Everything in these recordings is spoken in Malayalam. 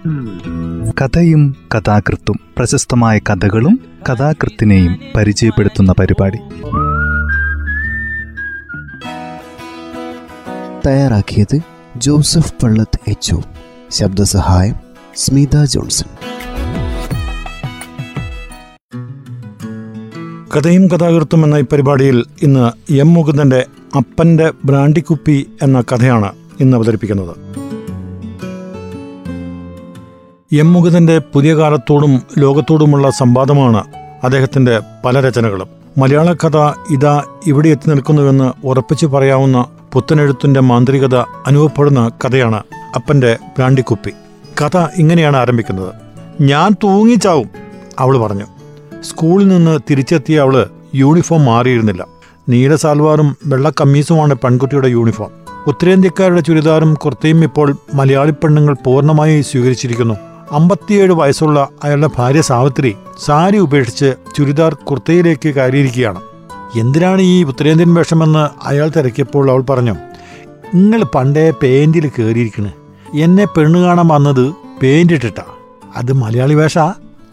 കഥയും കഥാകൃത്തും പ്രശസ്തമായ കഥകളും കഥാകൃത്തിനെയും പരിചയപ്പെടുത്തുന്ന പരിപാടി. തയ്യാറാക്കിയത് ജോസഫ് പള്ളത്ത് എച്ച് ശബ്ദസഹായം സ്മിത ജോൺസൺ. കഥയും കഥാകൃത്തും എന്ന ഈ പരിപാടിയിൽ ഇന്ന് എം മുകുന്ദന്റെ അപ്പന്റെ ബ്രാൻഡിക്കുപ്പി എന്ന കഥയാണ് ഇന്ന് അവതരിപ്പിക്കുന്നത്. എം മുകുന്ദന്റെ പുതിയ കാലത്തോടും ലോകത്തോടുമുള്ള സംവാദമാണ് അദ്ദേഹത്തിന്റെ പല രചനകളും. മലയാള കഥ ഇതാ ഇവിടെ എത്തി നിൽക്കുന്നുവെന്ന് ഉറപ്പിച്ചു പറയാവുന്ന പുത്തനെഴുത്തിന്റെ മാന്ത്രികത അനുഭവപ്പെടുന്ന കഥയാണ് അപ്പന്റെ പ്രാണ്ടിക്കുപ്പി കഥ ഇങ്ങനെയാണ് ആരംഭിക്കുന്നത്. ഞാൻ തൂങ്ങിച്ചാവും അവൾ പറഞ്ഞു. സ്കൂളിൽ നിന്ന് തിരിച്ചെത്തിയ അവൾ യൂണിഫോം മാറിയിരുന്നില്ല. നീല സാൽവാറും വെള്ള കമ്മീസുമാണ് പെൺകുട്ടിയുടെ യൂണിഫോം. ഉത്തരേന്ത്യക്കാരുടെ ചുരിദാറും കുർത്തയും ഇപ്പോൾ മലയാളി പെണ്ണുങ്ങൾ പൂർണമായി സ്വീകരിച്ചിരിക്കുന്നു. അമ്പത്തിയേഴ് വയസ്സുള്ള അയാളുടെ ഭാര്യ സാവിത്രി സാരി ഉപേക്ഷിച്ച് ചുരിദാർ കുർത്തയിലേക്ക് കയറിയിരിക്കുകയാണ്. എന്തിനാണ് ഈ ഉത്തരേന്ത്യൻ വേഷമെന്ന് അയാൾ തിരക്കിയപ്പോൾ അവൾ പറഞ്ഞു നിങ്ങൾ പണ്ടേ പേന്റിൽ കയറിയിരിക്കണ്. എന്നെ പെണ്ണ് കാണാൻ വന്നത് ഇട്ടിട്ടാ. അത് മലയാളി വേഷ.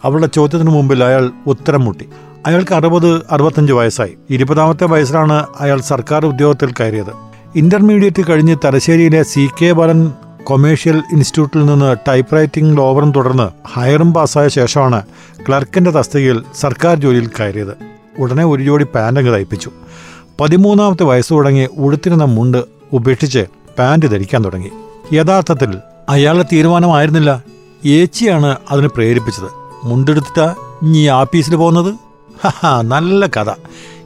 അവളുടെ ചോദ്യത്തിന് മുമ്പിൽ അയാൾ ഉത്തരം മുട്ടി. അയാൾക്ക് അറുപത് അറുപത്തഞ്ച് വയസ്സായി. ഇരുപതാമത്തെ വയസ്സിലാണ് അയാൾ സർക്കാർ ഉദ്യോഗത്തിൽ കയറിയത്. ഇന്റർമീഡിയറ്റ് കഴിഞ്ഞ് തലശ്ശേരിയിലെ സി കെ ബാലൻ കൊമേഴ്ഷ്യൽ ഇൻസ്റ്റിറ്റ്യൂട്ടിൽ നിന്ന് ടൈപ്പ് റൈറ്റിംഗ് ലോവറും തുടർന്ന് ഹയറും പാസ്സായ ശേഷമാണ് ക്ലർക്കിന്റെ തസ്തികയിൽ സർക്കാർ ജോലിയിൽ കയറിയത്. ഉടനെ ഒരു ജോഡി പാന്റ് അങ്ങ് തയ്പ്പിച്ചു. പതിമൂന്നാമത്തെ വയസ്സ് തുടങ്ങി ഉടുത്തിരുന്ന മുണ്ട് ഉപേക്ഷിച്ച് പാന്റ് ധരിക്കാൻ തുടങ്ങി. യഥാർത്ഥത്തിൽ അയാളുടെ തീരുമാനമായിരുന്നില്ല. ഏച്ചിയാണ് അതിന് പ്രേരിപ്പിച്ചത്. മുണ്ടെടുത്തിട്ടാ നീ ആഫീസിൽ പോകുന്നത്? നല്ല കഥ.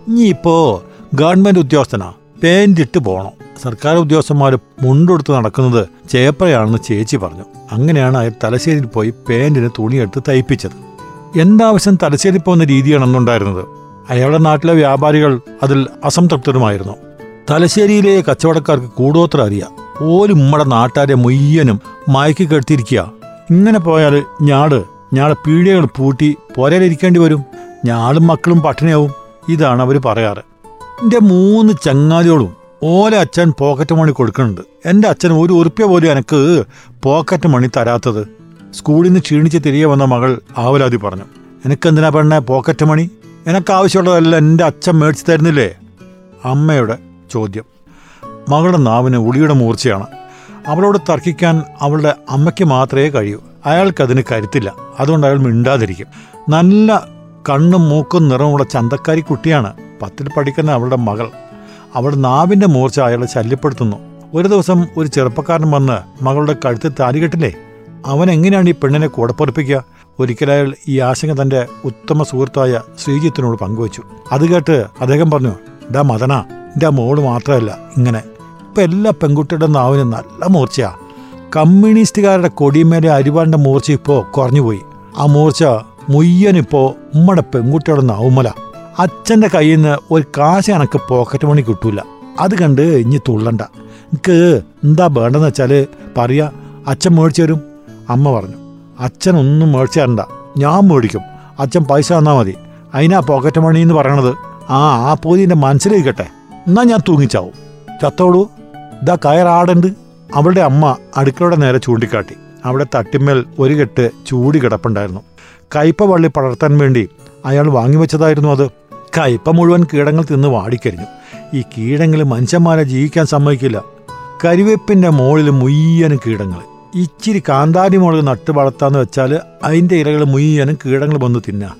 നീ ഇപ്പോ ഗവൺമെന്റ് ഉദ്യോഗസ്ഥനാ. പേന്റ് ഇട്ട് പോണം. സർക്കാർ ഉദ്യോഗസ്ഥന്മാർ മുണ്ടെടുത്ത് നടക്കുന്നത് ചേപ്രയാണെന്ന് ചേച്ചി പറഞ്ഞു. അങ്ങനെയാണ് അയാൾ തലശ്ശേരിയിൽ പോയി പാന്റിന് തുണിയെടുത്ത് തയ്പ്പിച്ചത്. എന്താവശ്യം തലശ്ശേരി പോകുന്ന രീതിയാണെന്നുണ്ടായിരുന്നത്. അയാളുടെ നാട്ടിലെ വ്യാപാരികൾ അതിൽ അസംതൃപ്തരുമായിരുന്നു. തലശ്ശേരിയിലെ കച്ചവടക്കാർക്ക് കൂടോത്ര അറിയാം. ഓലും ഉമ്മടെ നാട്ടാരെ മുയ്യനും മയക്കി കെടുത്തിരിക്കുക. ഇങ്ങനെ പോയാൽ ഞാട് ഞാളെ പീടികകൾ പൂട്ടി പോരയിലിരിക്കേണ്ടി വരും. ഞാളും മക്കളും പട്ടിണിയാവും. ഇതാണ് അവർ പറയാറ്. എന്റെ മൂന്ന് ചങ്ങാതികളും ഓലെ അച്ഛൻ പോക്കറ്റ് മണി കൊടുക്കുന്നുണ്ട്. എന്റെ അച്ഛൻ ഒരു ഉറുപ്പ്യ പോലും എനിക്ക് പോക്കറ്റ് മണി തരാത്തത്. സ്കൂളിൽ നിന്ന് ക്ഷീണിച്ച് തിരികെ വന്ന മകൾ ആവലാതി പറഞ്ഞു. എനിക്കെന്തിനാ പെണ്ണെ പോക്കറ്റ് മണി എനിക്ക് ആവശ്യമുള്ളതല്ല എന്റെ അച്ഛൻ മേടിച്ചു തരുന്നില്ലേ? അമ്മയുടെ ചോദ്യം. മകളുടെ നാവിന് ഉളിയുടെ മൂർച്ചയാണ്. അവളോട് തർക്കിക്കാൻ അവളുടെ അമ്മയ്ക്ക് മാത്രമേ കഴിയൂ. അയാൾക്കതിന് കരുത്തില്ല. അതുകൊണ്ട് അയാൾ മിണ്ടാതിരിക്കും. നല്ല കണ്ണും മൂക്കും നിറമുള്ള ചന്തക്കാരി കുട്ടിയാണ് പത്തിൽ പഠിക്കുന്ന അവളുടെ മകൾ. അവളുടെ നാവിന്റെ മൂർച്ച അയാളെ ശല്യപ്പെടുത്തുന്നു. ഒരു ദിവസം ഒരു ചെറുപ്പക്കാരൻ വന്ന് മകളുടെ കഴുത്തിൽ താരി കെട്ടില്ലേ അവൻ എങ്ങനെയാണ് ഈ പെണ്ണിനെ കൂടപ്പുറപ്പിക്കുക ഒരിക്കലയാൾ ഈ ആശങ്ക തന്റെ ഉത്തമ സുഹൃത്തായ ശ്രീജിത്തിനോട് പങ്കുവച്ചു. അത് കേട്ട് അദ്ദേഹം പറഞ്ഞു ഇതാ മദന എന്റെ മോൾ മാത്രമല്ല ഇങ്ങനെ. ഇപ്പൊ എല്ലാ പെൺകുട്ടിയുടെ നാവിന് നല്ല മൂർച്ചയാ. കമ്മ്യൂണിസ്റ്റുകാരുടെ കൊടിമേലെ അരിവാണ്ട മൂർച്ച ഇപ്പോ കുറഞ്ഞുപോയി. ആ മൂർച്ച മുയ്യനിപ്പോ ഉമ്മടെ പെൺകുട്ടിയുടെ നാവുമല അച്ഛന്റെ കയ്യിൽ നിന്ന് ഒരു കാശ് കണക്ക് പോക്കറ്റ് മണി കിട്ടൂല. അത് കണ്ട് ഇനി തുള്ളണ്ട. എനിക്ക് എന്താ വേണ്ടെന്ന് വെച്ചാൽ പറയാ അച്ഛൻ മേടിച്ചു തരും. അമ്മ പറഞ്ഞു അച്ഛനൊന്നും മേടിച്ചു തരണ്ട. ഞാൻ മേടിക്കും. അച്ഛൻ പൈസ തന്നാൽ മതി. അതിനാ പോക്കറ്റ് മണി എന്ന് പറയണത്. ആ ആ പോതിന്റെ മനസ്സിലിരിക്കട്ടെ. എന്നാൽ ഞാൻ തൂങ്ങിച്ചാവും. ചത്തോളൂ. ഇതാ കയറാടുണ്ട് അവളുടെ അമ്മ അടുക്കളയുടെ നേരെ ചൂണ്ടിക്കാട്ടി. അവിടെ തട്ടിമേൽ ഒരു കെട്ട് ചൂടി കിടപ്പുണ്ടായിരുന്നു. കയ്പ വള്ളി പടർത്താൻ വേണ്ടി അയാൾ വാങ്ങിവെച്ചതായിരുന്നു അത്. കയ്പ മുഴുവൻ കീടങ്ങൾ തിന്ന് വാടിക്കരിഞ്ഞു. ഈ കീടങ്ങൾ മനുഷ്യന്മാരെ ജീവിക്കാൻ സമ്മതിക്കില്ല. കരിവേപ്പിന്റെ മുകളിൽ മുയ്യനും കീടങ്ങൾ ഇച്ചിരി കാന്താരി മുളക് നട്ട് വളർത്താന്ന് വെച്ചാൽ അതിന്റെ ഇലകൾ മുയ്യനും കീടങ്ങൾ വന്ന് തിന്നാ.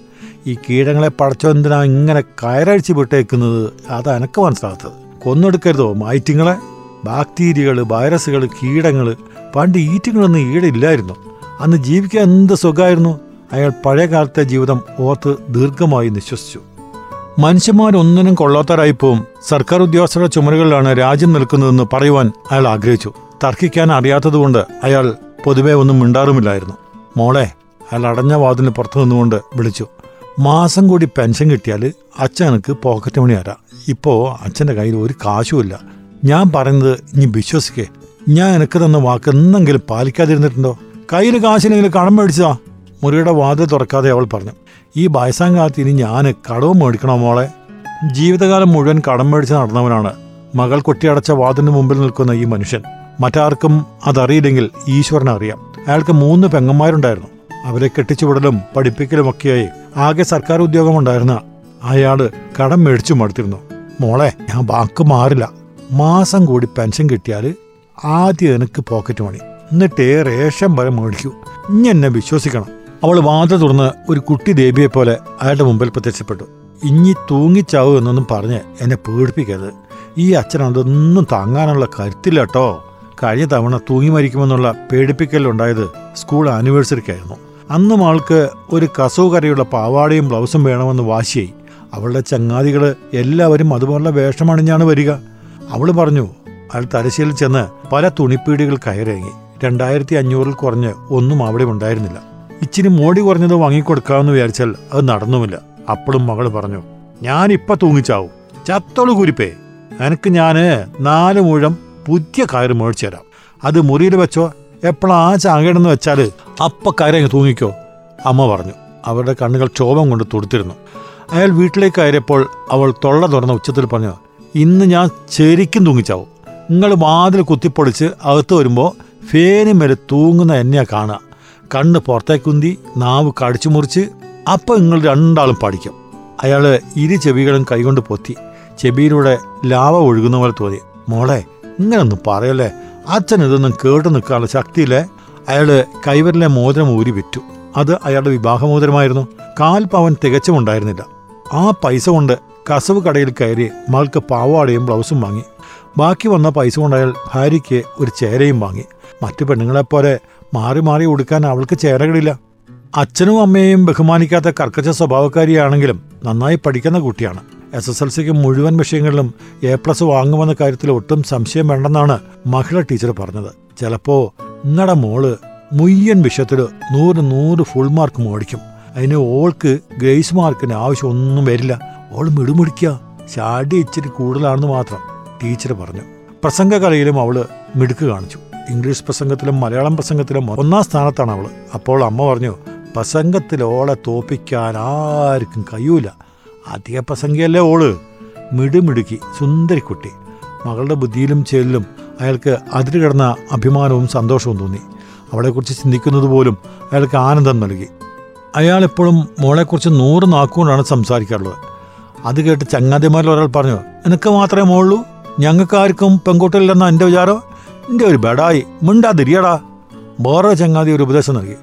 ഈ കീടങ്ങളെ പടച്ചോന്തിനാ ഇങ്ങനെ കയറഴിച്ച് വിട്ടേക്കുന്നത്? അത് എനക്ക് മനസ്സിലാത്തത് കൊന്നെടുക്കരുതോ മൈറ്റിങ്ങളെ? ബാക്ടീരിയകൾ വൈറസുകൾ കീടങ്ങൾ പണ്ട് ഈറ്റുകളൊന്നും ഈടില്ലായിരുന്നു അന്ന് ജീവിക്കാൻ എന്ത് സുഖമായിരുന്നു അയാൾ പഴയ കാലത്തെ ജീവിതം ഓർത്ത് ദീർഘമായി നിശ്വസിച്ചു. മനുഷ്യന്മാരൊന്നിനും കൊള്ളാത്തരായിപ്പോവും സർക്കാർ ഉദ്യോഗസ്ഥരുടെ ചുമലുകളിലാണ് രാജ്യം നിൽക്കുന്നതെന്ന് പറയുവാൻ അയാൾ ആഗ്രഹിച്ചു. തർക്കിക്കാൻ അറിയാത്തതുകൊണ്ട് അയാൾ പൊതുവെ ഒന്നും മിണ്ടാറുമില്ലായിരുന്നു. മോളെ അയാൾ അടഞ്ഞ വാതിന് പുറത്തു നിന്നുകൊണ്ട് വിളിച്ചു. മാസം കൂടി പെൻഷൻ കിട്ടിയാൽ അച്ഛനക്ക് പോക്കറ്റ് മണി തരാം. ഇപ്പോൾ അച്ഛന്റെ കയ്യിൽ ഒരു കാശുമില്ല. ഞാൻ പറയുന്നത് ഇനി വിശ്വസിക്കേ. ഞാൻ എനിക്ക് തന്ന വാക്ക് എന്നെങ്കിലും പാലിക്കാതിരുന്നിട്ടുണ്ടോ? കയ്യിൽ കാശിനെങ്കിലും കടം മേടിച്ചതാ. മുറിയുടെ വാതിൽ തുറക്കാതെ അവൾ പറഞ്ഞു. ഈ വയസ്സാങ്കാലത്ത് ഇനി ഞാൻ കടവും മേടിക്കണോ മോളെ? ജീവിതകാലം മുഴുവൻ കടം മേടിച്ച് നടന്നവനാണ്. മകൾ കൊട്ടിയടച്ച വാതിന് മുമ്പിൽ നിൽക്കുന്ന ഈ മനുഷ്യൻ. മറ്റാർക്കും അതറിയില്ലെങ്കിൽ ഈശ്വരനറിയാം അയാൾക്ക് മൂന്ന് പെങ്ങന്മാരുണ്ടായിരുന്നു. അവരെ കെട്ടിച്ചുവിടലും പഠിപ്പിക്കലുമൊക്കെയായി ആകെ സർക്കാർ ഉദ്യോഗമുണ്ടായിരുന്ന അയാൾ കടം മേടിച്ചു മടുത്തിരുന്നു. മോളെ ഞാൻ വാക്ക് മാറില്ല. മാസം കൂടി പെൻഷൻ കിട്ടിയാൽ ആദ്യം എനിക്ക് പോക്കറ്റ് മണി. എന്നിട്ടേ റേഷൻ വരെ മേടിക്കൂ. ഇനി എന്നെ വിശ്വസിക്കണം. അവൾ വാത തുറന്ന് ഒരു കുട്ടി ദേവിയെ പോലെ അയാളുടെ മുമ്പിൽ പ്രത്യക്ഷപ്പെട്ടു. ഇഞ്ഞി തൂങ്ങിച്ചാവൂ എന്നൊന്നും പറഞ്ഞ് എന്നെ പേടിപ്പിക്കരുത്. ഈ അച്ഛൻ അതൊന്നും താങ്ങാനുള്ള കരുത്തില്ല കേട്ടോ കഴിഞ്ഞ തവണ തൂങ്ങി മരിക്കുമെന്നുള്ള പേടിപ്പിക്കലുണ്ടായത് സ്കൂൾ ആനിവേഴ്സറിക്കായിരുന്നു. അന്നും ആൾക്ക് ഒരു കസവ് കരയുള്ള പാവാടയും ബ്ലൗസും വേണമെന്ന് വാശിയായി. അവളുടെ ചങ്ങാതികൾ എല്ലാവരും അതുപോലുള്ള വേഷമണിഞ്ഞാണ് വരിക. അവൾ പറഞ്ഞു അയാൾ തലശ്ശേരിൽ ചെന്ന് പല തുണിപ്പീടികൾ കയറിറങ്ങി രണ്ടായിരത്തി അഞ്ഞൂറിൽ കുറഞ്ഞ് ഒന്നും അവിടെ ഉണ്ടായിരുന്നില്ല ഇച്ചിരി മോടി കുറഞ്ഞത് വാങ്ങിക്കൊടുക്കാമെന്ന് വിചാരിച്ചാൽ അത് നടന്നുമില്ല. അപ്പോഴും മകൾ പറഞ്ഞു ഞാനിപ്പോൾ തൂങ്ങിച്ചാവും. ചത്തോളു കുരിപ്പേ. എനിക്ക് ഞാൻ നാല് മുഴം പുതിയ കയറ് മേടിച്ചു തരാം. അത് മുറിയിൽ വെച്ചോ എപ്പോഴാ ചാകേടെന്ന് വെച്ചാൽ അപ്പ കയറി തൂങ്ങിക്കോ. അമ്മ പറഞ്ഞു. അവരുടെ കണ്ണുകൾ ക്ഷോഭം കൊണ്ട് തുടുത്തിരുന്നു. അയാൾ വീട്ടിലേക്ക് കയറിയപ്പോൾ അവൾ തൊള്ള തുറന്ന ഉച്ചത്തിൽ പറഞ്ഞു ഇന്ന് ഞാൻ ശരിക്കും തൂങ്ങിച്ചാവും. നിങ്ങൾ വാതിൽ കുത്തിപ്പൊളിച്ച് അകത്ത് വരുമ്പോൾ ഫേനും വരെ തൂങ്ങുന്ന എന്നെയാ കാണുക. കണ്ണ് പുറത്തേക്കുന്തി നാവ് കടിച്ചു മുറിച്ച് അപ്പം നിങ്ങൾ രണ്ടാളും പഠിക്കും. അയാൾ ഇരു ചെവികളും കൈകൊണ്ട് പൊത്തി ചെവിയിലൂടെ ലാവ ഒഴുകുന്ന പോലെ തോന്നി. മോളെ ഇങ്ങനൊന്നും പറയല്ലേ? അച്ഛൻ ഇതൊന്നും കേട്ടു നിൽക്കാനുള്ള ശക്തിയില്ലേ? അയാൾ കൈവരിലെ മോതിരം ഊരി വിറ്റു. അത് അയാളുടെ വിവാഹമോതിരമായിരുന്നു. കാൽപ്പവൻ തികച്ചും ഉണ്ടായിരുന്നില്ല. ആ പൈസ കൊണ്ട് കസവ് കടയിൽ കയറി മകൾക്ക് പാവാടയും ബ്ലൗസും വാങ്ങി. ബാക്കി വന്ന പൈസ കൊണ്ട് അയാൾ ഭാര്യയ്ക്ക് ഒരു ചേരയും വാങ്ങി. മറ്റു പെണ്ണുങ്ങളെപ്പോലെ മാറി മാറി ഉടുക്കാൻ അവൾക്ക് ചേരകളില്ല. അച്ഛനും അമ്മയെയും ബഹുമാനിക്കാത്ത കർക്കശ സ്വഭാവക്കാരിയാണെങ്കിലും നന്നായി പഠിക്കുന്ന കുട്ടിയാണ്. എസ് എസ് എൽ സിക്ക് മുഴുവൻ വിഷയങ്ങളിലും എ പ്ലസ് വാങ്ങുമെന്ന കാര്യത്തിൽ ഒട്ടും സംശയം വേണ്ടെന്നാണ് മഹിള ടീച്ചർ പറഞ്ഞത്. ചിലപ്പോ നിങ്ങളുടെ മോൾ മുയ്യൻ വിഷയത്തിൽ നൂറ് നൂറ് ഫുൾ മാർക്ക് മേടിക്കും. അതിന് ഓൾക്ക് ഗ്രേസ് മാർക്കിന് ആവശ്യം ഒന്നും വരില്ല. ഓൾ മിടുമിടിക്കുക ചാടി ഇച്ചിരി കൂടുതലാണെന്ന് മാത്രം ടീച്ചർ പറഞ്ഞു. പ്രസംഗകലയിലും അവൾ മിടുക്ക് കാണിച്ചു. ഇംഗ്ലീഷ് പ്രസംഗത്തിലും മലയാളം പ്രസംഗത്തിലും ഒന്നാം സ്ഥാനത്താണ് അവൾ അപ്പോൾ അമ്മ പറഞ്ഞു പ്രസംഗത്തിൽ ഓളെ തോപ്പിക്കാൻ ആർക്കും കഴിയൂല. അധിക പ്രസംഗിയല്ലേ ഓൾ. മിടുമിടുക്കി സുന്ദരിക്കുട്ടി. മകളുടെ ബുദ്ധിയിലും ചേലിലും അയാൾക്ക് അതിരുകിടന്ന അഭിമാനവും സന്തോഷവും തോന്നി. അവളെക്കുറിച്ച് ചിന്തിക്കുന്നത് പോലും അയാൾക്ക് ആനന്ദം നൽകി. അയാൾ എപ്പോഴും മോളെക്കുറിച്ച് നൂറ് നാക്കുകൊണ്ടാണ് സംസാരിക്കാറുള്ളത്. അത് കേട്ട് ചങ്ങാതിമാരിൽ ഒരാൾ പറഞ്ഞു നിനക്ക് മാത്രമേ മോളൂ ഞങ്ങൾക്ക് ആർക്കും പെൺകുട്ടികളില്ലെന്ന എന്റെ വിചാരം? എന്റെ ഒരു ബെടായി മിണ്ടാതിരിയടാ. വേറെ ചങ്ങാതി ഒരു ഉപദേശം നൽകി.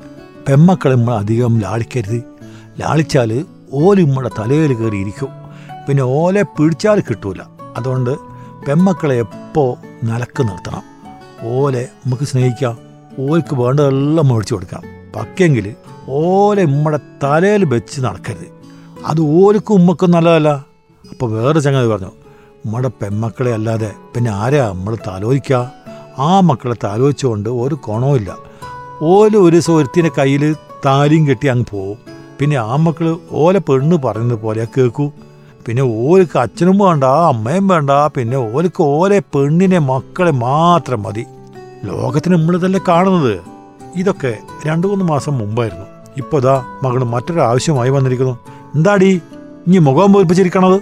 പെമ്മക്കളെ നമ്മൾ അധികം ലാളിക്കരുത്. ലാളിച്ചാൽ ഓൽ നമ്മുടെ തലയിൽ കയറിയിരിക്കും. പിന്നെ ഓലെ പിടിച്ചാൽ കിട്ടൂല. അതുകൊണ്ട് പെമ്മക്കളെ എപ്പോൾ നിലയ്ക്ക് നിർത്തണം. ഓലെ നമുക്ക് സ്നേഹിക്കാം. ഓൽക്ക് വേണ്ടതെല്ലാം മേടിച്ചു കൊടുക്കാം. പക്കെങ്കിൽ ഓലെ നമ്മുടെ തലയിൽ വെച്ച് നടക്കരുത്. അത് ഓൽക്കും ഉമ്മക്കും നല്ലതല്ല. അപ്പോൾ വേറെ ചങ്ങാതി പറഞ്ഞു നമ്മുടെ പെമ്മക്കളെ അല്ലാതെ പിന്നെ ആരാ നമ്മൾ താലോചിക്കുക ആ മക്കളെ താലോചിച്ചുകൊണ്ട് ഒരു കോണവുമില്ല ഓല ഒരു സുഹൃത്തിന്റെ കയ്യിൽ താലിയും കെട്ടി അങ്ങ് പോവും. പിന്നെ ആ മക്കൾ ഓലെ പെണ്ണ് പറയുന്നത് പോലെ കേൾക്കൂ. പിന്നെ ഓർക്ക് അച്ഛനും വേണ്ട അമ്മയും വേണ്ട പിന്നെ ഓർക്ക് ഓലെ പെണ്ണിനെ മക്കളെ മാത്രം മതി. ലോകത്തിന് നമ്മളിതല്ലേ കാണുന്നത്? ഇതൊക്കെ രണ്ടു മൂന്ന് മാസം മുമ്പായിരുന്നു. ഇപ്പോൾ ഇതാ മകൾ മറ്റൊരു ആവശ്യമായി വന്നിരിക്കുന്നു. എന്താടി? ഇനി മുഖം പൊരിപ്പിച്ചിരിക്കണത്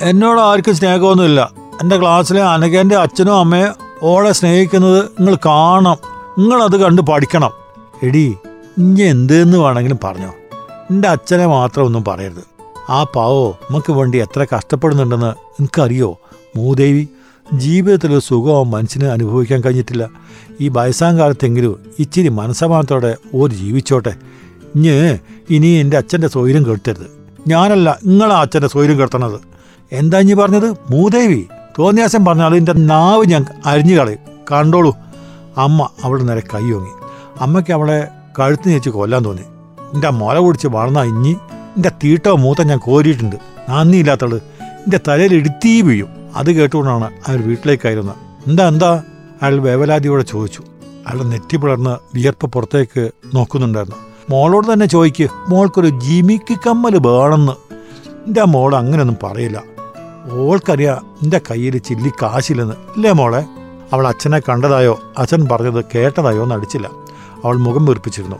എന്നോട് ആർക്കും സ്നേഹമൊന്നുമില്ല. എന്റെ ക്ലാസ്സിലെ അനകേന്റെ അച്ഛനും അമ്മയും ഓളെ സ്നേഹിക്കുന്നത് നിങ്ങൾ കാണണം. നിങ്ങളത് കണ്ട് പഠിക്കണം. എടി ഇനി എന്തെന്ന് വേണമെങ്കിലും പറഞ്ഞോ. എന്റെ അച്ഛനെ മാത്രം ഒന്നും പറയരുത്. ആ പാവോ നമുക്ക് വേണ്ടി എത്ര കഷ്ടപ്പെടുന്നുണ്ടെന്ന് നിനക്കറിയോ മൂദേവി ജീവിതത്തിലൊരു സുഖവും മനുഷ്യന് അനുഭവിക്കാൻ കഴിഞ്ഞിട്ടില്ല. ഈ വയസ്സാം കാലത്തെങ്കിലും ഇച്ചിരി മനസ്സമാനത്തോടെ ഓര് ജീവിച്ചോട്ടെ. ഇഞ്ഞ് ഇനി എന്റെ അച്ഛന്റെ സ്വൈരം കെടുത്തരുത് ഞാനല്ല നിങ്ങളാ അച്ഛന്റെ സ്വൈരം കെടുത്തണത് എന്താ ഇഞ്ഞി പറഞ്ഞത്? മൂദേവി. തോന്നിയാസം പറഞ്ഞാൽ എന്റെ നാവ് ഞാൻ അരിഞ്ഞു കളയും. കണ്ടോളൂ. അമ്മ അവളുടെ നേരെ കൈ ഓങ്ങി. അമ്മയ്ക്ക് അവളെ കഴുത്ത് ഞെച്ച് കൊല്ലാൻ തോന്നി. എന്റെ മുല കുടിച്ച് വളർന്ന ഇഞ്ഞി എന്റെ തീട്ടോ മൂത്ത ഞാൻ കോരിയിട്ടുണ്ട്. നന്ദിയില്ലാത്തവൾ എന്റെ തലയിൽ ഇടുത്തീ വീഴും. അത് കേട്ടുകൊണ്ടാണ് അയാൾ വീട്ടിലേക്കായിരുന്നത്. എന്താ എന്താ? അയാൾ വേവലാതിയോടെ ചോദിച്ചു. അയാളുടെ നെറ്റി പിളർന്ന് വിയർപ്പ് പുറത്തേക്ക് നോക്കുന്നുണ്ടായിരുന്നു. മോളോട് തന്നെ ചോദിക്ക് മോൾക്കൊരു ജിമിക്ക് കമ്മൽ വേണമെന്ന്. എന്റെ മോൾ അങ്ങനെയൊന്നും പറയില്ല. ഓൾക്കറിയാം എന്റെ കയ്യിൽ ചില്ലി കാശില്ലെന്ന്. ഇല്ലേ മോളെ? അവൾ അച്ഛനെ കണ്ടതായോ? അച്ഛൻ പറഞ്ഞത് കേട്ടതായോ നടിച്ചില്ല അവൾ മുഖം വീർപ്പിച്ചിരുന്നു.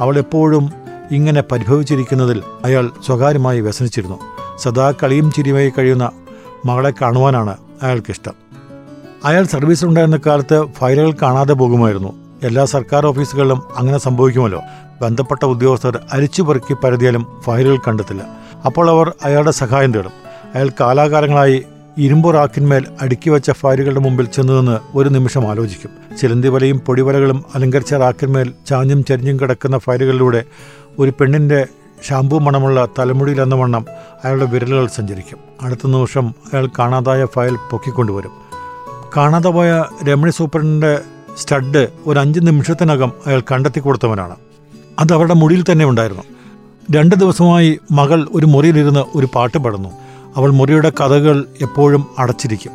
അവൾ എപ്പോഴും ഇങ്ങനെ പരിഭവിച്ചിരിക്കുന്നതിൽ അയാൾ സ്വകാര്യമായി വ്യസനിച്ചിരുന്നു. സദാ കളിയും ചിരിയുമായി കഴിയുന്ന മകളെ കാണുവാനാണ് അയാൾക്കിഷ്ടം. അയാൾ സർവീസിലുണ്ടായിരുന്ന കാലത്ത് ഫയലുകൾ കാണാതെ പോകുമായിരുന്നു. എല്ലാ സർക്കാർ ഓഫീസുകളിലും അങ്ങനെ സംഭവിക്കുമല്ലോ. ബന്ധപ്പെട്ട ഉദ്യോഗസ്ഥർ അരിച്ചുപെറുക്കി പരതിയാലും ഫയലുകൾ കണ്ടെത്തില്ല. അപ്പോൾ അവർ അയാളുടെ സഹായം തേടും. അയാൾ കാലാകാലങ്ങളായി ഇരുമ്പ് റാക്കിന്മേൽ അടുക്കി വെച്ച ഫയലുകളുടെ മുമ്പിൽ ചെന്നു നിന്ന് ഒരു നിമിഷം ആലോചിക്കും. ചിലന്തി വലയും പൊടിവലകളും അലങ്കരിച്ച റാക്കിന്മേൽ ചാഞ്ഞും ചരിഞ്ഞും കിടക്കുന്ന ഫയലുകളിലൂടെ ഒരു പെണ്ണിന്റെ ഷാമ്പൂ മണമുള്ള തലമുടിയിൽ എന്ന വണ്ണം അയാളുടെ വിരലുകൾ സഞ്ചരിക്കും. അടുത്ത നിമിഷം അയാൾ കാണാതായ ഫയൽ പൊക്കിക്കൊണ്ടുവരും. കാണാതെ പോയ രമണി സൂപ്രണ്ടിന്റെ സ്റ്റഡ് ഒരു അഞ്ച് നിമിഷത്തിനകം അയാൾ കണ്ടെത്തി കൊടുത്തവനാണ്. അത് അവരുടെ മുടിയിൽ തന്നെ ഉണ്ടായിരുന്നു. രണ്ട് ദിവസമായി മകൾ ഒരു മുറിയിലിരുന്ന് ഒരു പാട്ട് പാടുന്നു. അവൾ മുറിയുടെ കഥകൾ എപ്പോഴും അടച്ചിരിക്കും.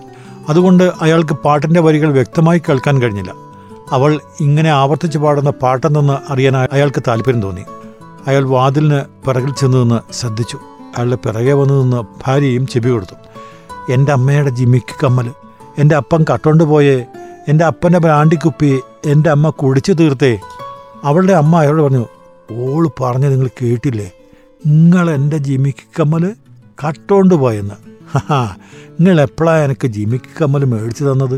അതുകൊണ്ട് അയാൾക്ക് പാട്ടിന്റെ വരികൾ വ്യക്തമായി കേൾക്കാൻ കഴിഞ്ഞില്ല. അവൾ ഇങ്ങനെ ആവർത്തിച്ച് പാടുന്ന പാട്ടെന്നൊന്ന് അറിയാൻ അയാൾക്ക് താല്പര്യം തോന്നി. അയാൾ വാതിലിന് പിറകിൽ ചെന്ന് നിന്ന് ശ്രദ്ധിച്ചു. അയാളുടെ പിറകെ വന്നു നിന്ന് ഭാര്യയും ചെവി കൊടുത്തു. എന്റെ അമ്മയുടെ ജിമ്മിക്ക് കമ്മൽ. എന്റെ അപ്പൻ കട്ടോണ്ട് പോയേ. എന്റെ അപ്പന്റെ ബ്രാണ്ടിക്കുപ്പി എന്റെ അമ്മ കുടിച്ചു തീർത്തേ. അവളുടെ അമ്മ അയാളോട് പറഞ്ഞു ഓൾ പറഞ്ഞ് നിങ്ങൾ കേട്ടില്ലേ? നിങ്ങൾ എന്റെ ജിമ്മിക്ക് കമ്മൽ? കട്ടോണ്ട് പോയെന്ന്. ഹാ നിങ്ങൾ എപ്പോഴാണ് എനിക്ക് ജിമിക്ക് കമ്മൽ മേടിച്ചു തന്നത്?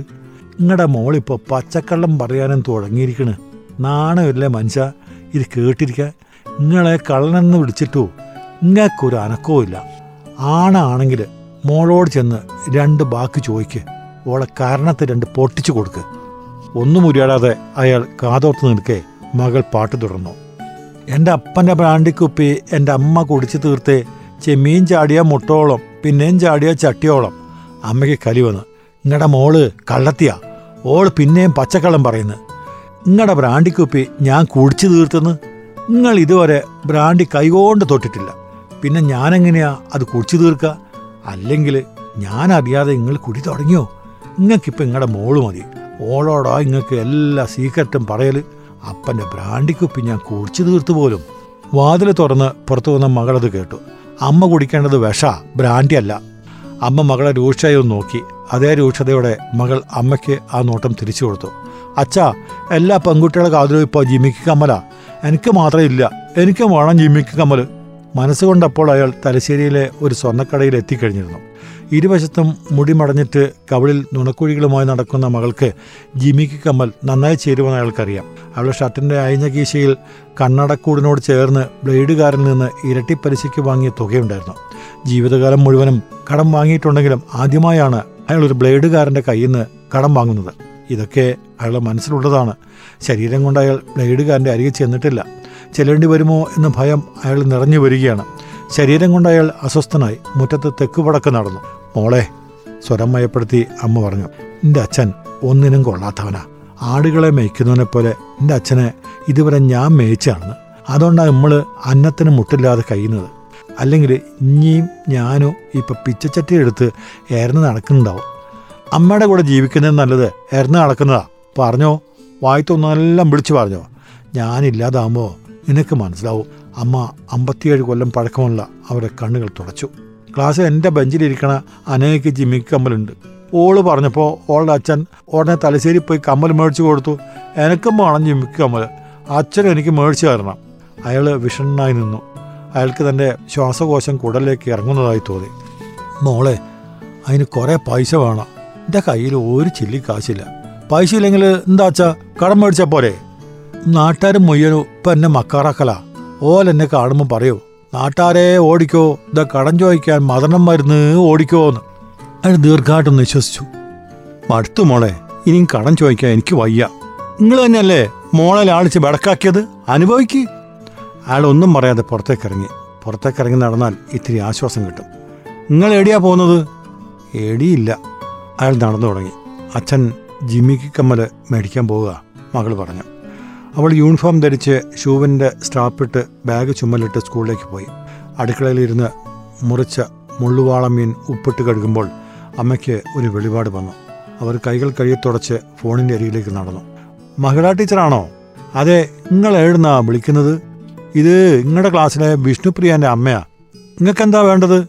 നിങ്ങളുടെ മോളിപ്പോൾ പച്ചക്കള്ളം പറയാനും തുടങ്ങിയിരിക്കണ്. നാണമില്ലേ മനുഷ്യ? ഇത് കേട്ടിരിക്കാൻ നിങ്ങളെ കള്ളനെന്ന് വിളിച്ചിട്ടു നിങ്ങൾക്കൊരു അനക്കവും ഇല്ല. ആണാണെങ്കിൽ മോളോട് ചെന്ന് രണ്ട് ബാക്ക് ചോദിക്ക്. ഓളെ കാരണത്തെ രണ്ട് പൊട്ടിച്ചു കൊടുക്ക്. ഒന്നും ഉരിയാടാതെ അയാൾ കാതോർത്ത് നിൽക്കേ മകൾ പാട്ട് തുടർന്നു. എന്റെ അപ്പന്റെ ബ്രാണ്ടിക്കുപ്പി എന്റെ അമ്മ കുടിച്ചു തീർത്തേ ചെമ്മീൻ ചാടിയ മുട്ടോളം പിന്നെയും ചാടിയ ചട്ടിയോളം. അമ്മയ്ക്ക് കലി വന്ന്. നിങ്ങളുടെ മോൾ കള്ളത്തിയാ. ഓൾ പിന്നെയും പച്ചക്കള്ളം പറയുന്നു. നിങ്ങളുടെ ബ്രാണ്ടിക്കുപ്പി ഞാൻ കുടിച്ചു തീർത്തെന്ന്. നിങ്ങൾ ഇതുവരെ ബ്രാണ്ടി കൈകൊണ്ട് തൊട്ടിട്ടില്ല. പിന്നെ ഞാനെങ്ങനെയാ അത് കുടിച്ചു തീർക്കുക അല്ലെങ്കിൽ ഞാൻ അറിയാതെ നിങ്ങൾ കുടി തുടങ്ങിയോ? നിങ്ങൾക്കിപ്പോൾ നിങ്ങളുടെ മോൾ മതി. ഓളോടാ നിങ്ങൾക്ക് എല്ലാ സീക്രട്ടും പറയൽ അപ്പന്റെ ബ്രാണ്ടിക്കുപ്പി ഞാൻ കുടിച്ചു തീർത്തു പോലും വാതിൽ തുറന്ന് പുറത്തു വന്ന മകളത് കേട്ടു. അമ്മ കുടിക്കേണ്ടത് വിഷ ബ്രാൻഡി അല്ല. അമ്മ മകളെ രൂക്ഷയായി ഒന്ന് നോക്കി. അതേ രൂക്ഷതയോടെ മകൾ അമ്മയ്ക്ക് ആ നോട്ടം തിരിച്ചു കൊടുത്തു. അച്ഛാ എല്ലാ പെൺകുട്ടികളുടെ കാതിലും ഇപ്പോൾ ജിമ്മിക്ക് കമ്മലാ. എനിക്ക് മാത്രം ഇല്ല. എനിക്ക് വേണം ജിമ്മിക്ക് കമ്മൽ മനസ്സുകൊണ്ടപ്പോൾ അയാൾ തലശ്ശേരിയിലെ ഒരു സ്വർണക്കടയിൽ എത്തിക്കഴിഞ്ഞിരുന്നു. ഇരുവശത്തും മുടി മടഞ്ഞിട്ട് കവിളിൽ നുണക്കുഴികളുമായി നടക്കുന്ന മകൾക്ക് ജിമിക്ക് കമ്മൽ നന്നായി ചേരുമെന്ന് അയാൾക്കറിയാം. അവളുടെ ഷർട്ടിന്റെ അയഞ്ഞ കീശയിൽ കണ്ണടക്കൂടിനോട് ചേർന്ന് ബ്ലേഡുകാരിൽ നിന്ന് ഇരട്ടി പലിശയ്ക്ക് വാങ്ങിയ തുകയുണ്ടായിരുന്നു. ജീവിതകാലം മുഴുവനും കടം വാങ്ങിയിട്ടുണ്ടെങ്കിലും ആദ്യമായാണ് അയാൾ ഒരു ബ്ലേഡുകാരന്റെ കയ്യിൽ നിന്ന് കടം വാങ്ങുന്നത്. ഇതൊക്കെ അയാളുടെ മനസ്സിലുള്ളതാണ്. ശരീരം കൊണ്ട് അയാൾ ബ്ലേഡുകാരന്റെ അരികെ ചെന്നിട്ടില്ല. ചെല്ലേണ്ടി വരുമോ എന്ന ഭയം അയാൾ നിറഞ്ഞു വരികയാണ്. ശരീരം കൊണ്ട് അയാൾ അസ്വസ്ഥനായി മുറ്റത്ത് തെക്ക് വടക്ക് നടന്നു. മോളെ സ്വരം മയപ്പെടുത്തി അമ്മ പറഞ്ഞു എന്റെ അച്ഛൻ ഒന്നിനും കൊള്ളാത്തവനാ. ആടുകളെ മേയ്ക്കുന്നവനെ പോലെ എന്റെ അച്ഛനെ ഇതുവരെ ഞാൻ മേയിച്ചാണെന്ന് അതുകൊണ്ടാണ് നമ്മൾ അന്നത്തിന് മുട്ടില്ലാതെ കഴിയുന്നത്. അല്ലെങ്കിൽ ഇനിയും ഞാനും ഇപ്പം പിച്ചച്ചട്ടി എടുത്ത് ഏർന്ന് നടക്കുന്നുണ്ടാവും. അമ്മയുടെ കൂടെ ജീവിക്കുന്നത് നല്ലത് ഏർന്ന് നടക്കുന്നതാ. പറഞ്ഞോ? വായത്തൊന്നെല്ലാം വിളിച്ചു പറഞ്ഞോ. ഞാനില്ലാതാകുമ്പോൾ നിനക്ക് മനസ്സിലാവും. അമ്മ അമ്പത്തിയേഴ് കൊല്ലം പഴക്കമുള്ള അവരുടെ കണ്ണുകൾ തുടച്ചു. ക്ലാസ്സിൽ എന്റെ ബെഞ്ചിലിരിക്കണ അനേക്ക് ജിമ്മിക്ക് കമ്മലുണ്ട്. ഓൾ പറഞ്ഞപ്പോൾ ഓളുടെ അച്ഛൻ ഉടനെ തലശ്ശേരി പോയി കമ്മൽ മേടിച്ചു കൊടുത്തു. എനക്കും വേണം ജിമ്മിക്ക് കമ്മൽ അച്ഛൻ എനിക്ക് മേടിച്ചു തരണം. അയാൾ വിഷണ്ണായി നിന്നു. അയാൾക്ക് തന്റെ ശ്വാസകോശം കുടലിലേക്ക് ഇറങ്ങുന്നതായി തോന്നി. മോളെ അതിന് കുറേ പൈസ വേണം. എന്റെ കയ്യിൽ ഒരു ചില്ലി കാശില്ല. പൈസ ഇല്ലെങ്കിൽ എന്താ അച്ഛാ? കടം മേടിച്ചാൽ പോരെ? നാട്ടുകാരും മുയ്യനു ഇപ്പം എന്നെ മക്കാറാക്കല. ഓൽ എന്നെ കാണുമ്പോൾ പറയൂ നാട്ടാരെ ഓടിക്കോ ഇതാ കടം ചോദിക്കാൻ മദനം മരുന്ന് ഓടിക്കോ എന്ന് അയാൾ ദീർഘമായിട്ടും വിശ്വസിച്ചു മടുത്തു മോളെ ഇനിയും കടം ചോദിക്കാൻ എനിക്ക് വയ്യ. നിങ്ങൾ തന്നെയല്ലേ മോളെ ലാളിച്ച് ബടക്കാക്കിയത്? അനുഭവിക്ക്. അയാൾ ഒന്നും പറയാതെ പുറത്തേക്ക് ഇറങ്ങി. പുറത്തേക്ക് ഇറങ്ങി നടന്നാൽ ഇത്തിരി ആശ്വാസം കിട്ടും. നിങ്ങൾ എടിയാ പോകുന്നത് എടിയില്ല അയാൾ നടന്നു തുടങ്ങി. അച്ഛൻ ജിമ്മിക്ക് കമ്മൽ മേടിക്കാൻ പോവുക മകൾ പറഞ്ഞു. അവൾ യൂണിഫോം ധരിച്ച് ഷൂവിന്റെ സ്ട്രാപ്പിട്ട് ബാഗ് ചുമലിട്ട് സ്കൂളിലേക്ക് പോയി. അടുക്കളയിലിരുന്ന് മുറിച്ച മുള്ളുവാള മീൻ ഉപ്പിട്ട് കഴുകുമ്പോൾ അമ്മയ്ക്ക് ഒരു വെളിപാട് വന്നു. അവർ കൈകൾ കഴുകി തുടച്ച് ഫോണിന്റെ അരികിലേക്ക് നടന്നു. മഹിളാ ടീച്ചറാണോ? അതെ നിങ്ങൾ എഴുന്നാ വിളിക്കുന്നത്? ഇത് നിങ്ങളുടെ ക്ലാസ്സിലെ വിഷ്ണുപ്രിയന്റെ അമ്മയാ. നിങ്ങൾക്ക് എന്താ വേണ്ടത്?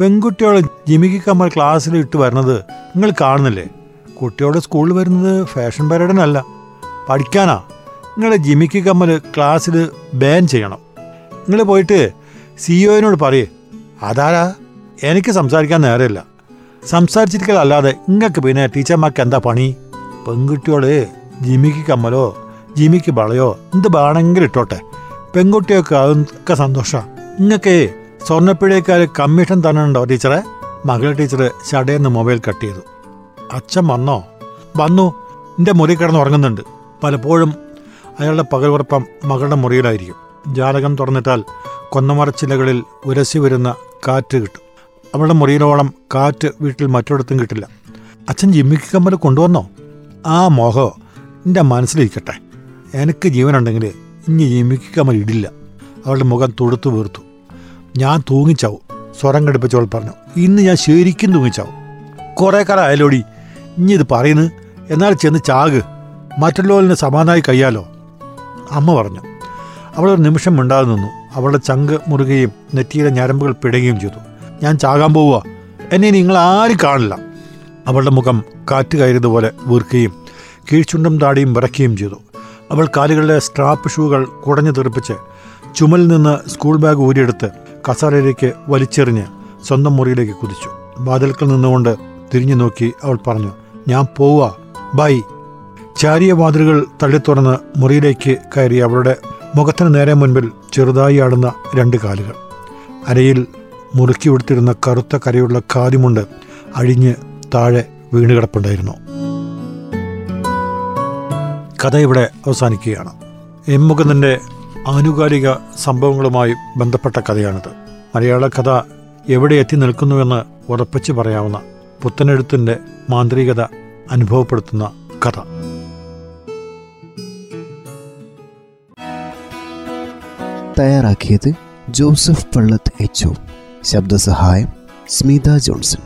പെൺകുട്ടിയോളെ ജിമിക്ക് കമ്മൽ ക്ലാസ്സിൽ ഇട്ട് വരുന്നത് നിങ്ങൾ കാണുന്നില്ലേ? കുട്ടിയോട് സ്കൂളിൽ വരുന്നത് ഫാഷൻ പരേഡിനല്ല. പഠിക്കാനാ. നിങ്ങൾ ജിമിക്ക് കമ്മൽ ക്ലാസ്സിൽ ബാൻ ചെയ്യണം. നിങ്ങൾ പോയിട്ട് സിഇഒനോട് പറയേ അതാരാ? എനിക്ക് സംസാരിക്കാൻ നേരമില്ല. സംസാരിച്ചിരിക്കലല്ലാതെ നിങ്ങൾക്ക് പിന്നെ ടീച്ചർമാർക്ക് എന്താ പണി? പെൺകുട്ടിയോട് ജിമിക്ക് കമ്മലോ ജിമിക്ക് വളയോ എന്ത് വേണമെങ്കിലും ഇട്ടോട്ടെ. പെൺകുട്ടിയൊക്കെ അതൊക്കെ സന്തോഷാ. നിങ്ങൾക്ക് സ്വർണപ്പിഴേക്കാർ കമ്മീഷൻ തന്നെയുണ്ടോ ടീച്ചറെ മകളെ ടീച്ചർ ചടയെന്ന് മൊബൈൽ കട്ട് ചെയ്തു. അച്ഛൻ വന്നോ? വന്നു. എന്റെ മുറി കിടന്ന് ഉറങ്ങുന്നുണ്ട്. പലപ്പോഴും അയാളുടെ പകൽവർപ്പം മകളുടെ മുറിയിലായിരിക്കും. ജാലകം തുറന്നിട്ടാൽ കൊന്നമറച്ചിലകളിൽ ഉരസി വരുന്ന കാറ്റ് കിട്ടും. അവളുടെ മുറിയിലോളം കാറ്റ് വീട്ടിൽ മറ്റൊരിടത്തും കിട്ടില്ല. അച്ഛൻ ജിമ്മിക്ക് കമ്മൽ കൊണ്ടുവന്നോ? ആ മോഹോ എന്റെ മനസ്സിലിരിക്കട്ടെ. എനിക്ക് ജീവനുണ്ടെങ്കിൽ ഇനി ജിമ്മിക്ക് കമ്മൽ ഇടില്ല. അവളുടെ മുഖം തൊടുത്തു വീർത്തു. ഞാൻ തൂങ്ങിച്ചാവും സ്വരം കടുപ്പിച്ചവൾ പറഞ്ഞു. ഇന്ന് ഞാൻ ശരിക്കും തൂങ്ങിച്ചാവും. കുറേ കാലം ആയാലോടി ഇനി ഇത് പറയുന്നു? എന്നാൽ ചെന്ന് ചാക്. മറ്റുള്ളവരിന് സമാനമായി കഴിയാലോ? അമ്മ പറഞ്ഞു. അവൾ ഒരു നിമിഷം മിണ്ടാതെ നിന്നു. അവളുടെ ചങ്ക് മുറുകയും നെറ്റിയിലെ ഞരമ്പുകൾ പിടയുകയും ചെയ്തു. ഞാൻ ചാകാൻ പോവുക. എന്നെ നിങ്ങൾ ആരും കാണില്ല. അവളുടെ മുഖം കാറ്റ് കയറിയതുപോലെ വീർക്കുകയും കീഴ്ചുണ്ടും താടിയും വിറയ്ക്കുകയും ചെയ്തു. അവൾ കാലുകളിലെ സ്ട്രാപ്പ് ഷൂകൾ കുടഞ്ഞു തെറിപ്പിച്ച് ചുമലിൽ നിന്ന് സ്കൂൾ ബാഗ് ഊരിയെടുത്ത് കസാലയിലേക്ക് വലിച്ചെറിഞ്ഞ് സ്വന്തം മുറിയിലേക്ക് കുതിച്ചു. വാതിൽക്കൽ നിന്നുകൊണ്ട് തിരിഞ്ഞു നോക്കി അവൾ പറഞ്ഞു ഞാൻ പോവുക. ബൈ. ചാരിയ വാതിലുകൾ തള്ളിത്തുറന്ന് മുറിയിലേക്ക് കയറി അവളുടെ മുഖത്തിന് നേരെ മുൻപിൽ ചെറുതായി ആടുന്ന രണ്ട് കാലുകൾ. അരയിൽ മുറുക്കി ഉടുത്തിരുന്ന കറുത്ത കരയുള്ള കാലുമുണ്ട് അഴിഞ്ഞ് താഴെ വീണുകിടപ്പുണ്ടായിരുന്നു. കഥ ഇവിടെ അവസാനിക്കുകയാണ്. എം മുകുന്ദന്റെ ആനുകാലിക സംഭവങ്ങളുമായി ബന്ധപ്പെട്ട കഥയാണിത്. മലയാള കഥ എവിടെ എത്തി നിൽക്കുന്നുവെന്ന് ഉറപ്പിച്ച് പറയാവുന്ന പുത്തനെഴുത്തിന്റെ മാന്ത്രികത അനുഭവപ്പെടുത്തുന്ന കഥ. തയ്യാറാക്കിയത് ജോസഫ് പള്ളത്ത് എച്ച് ശബ്ദസഹായം സ്മിത ജോൺസൺ.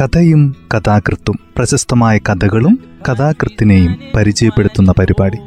കഥയും കഥാകൃത്തും പ്രശസ്തമായ കഥകളും കഥാകൃത്തിനെയും പരിചയപ്പെടുത്തുന്ന പരിപാടി.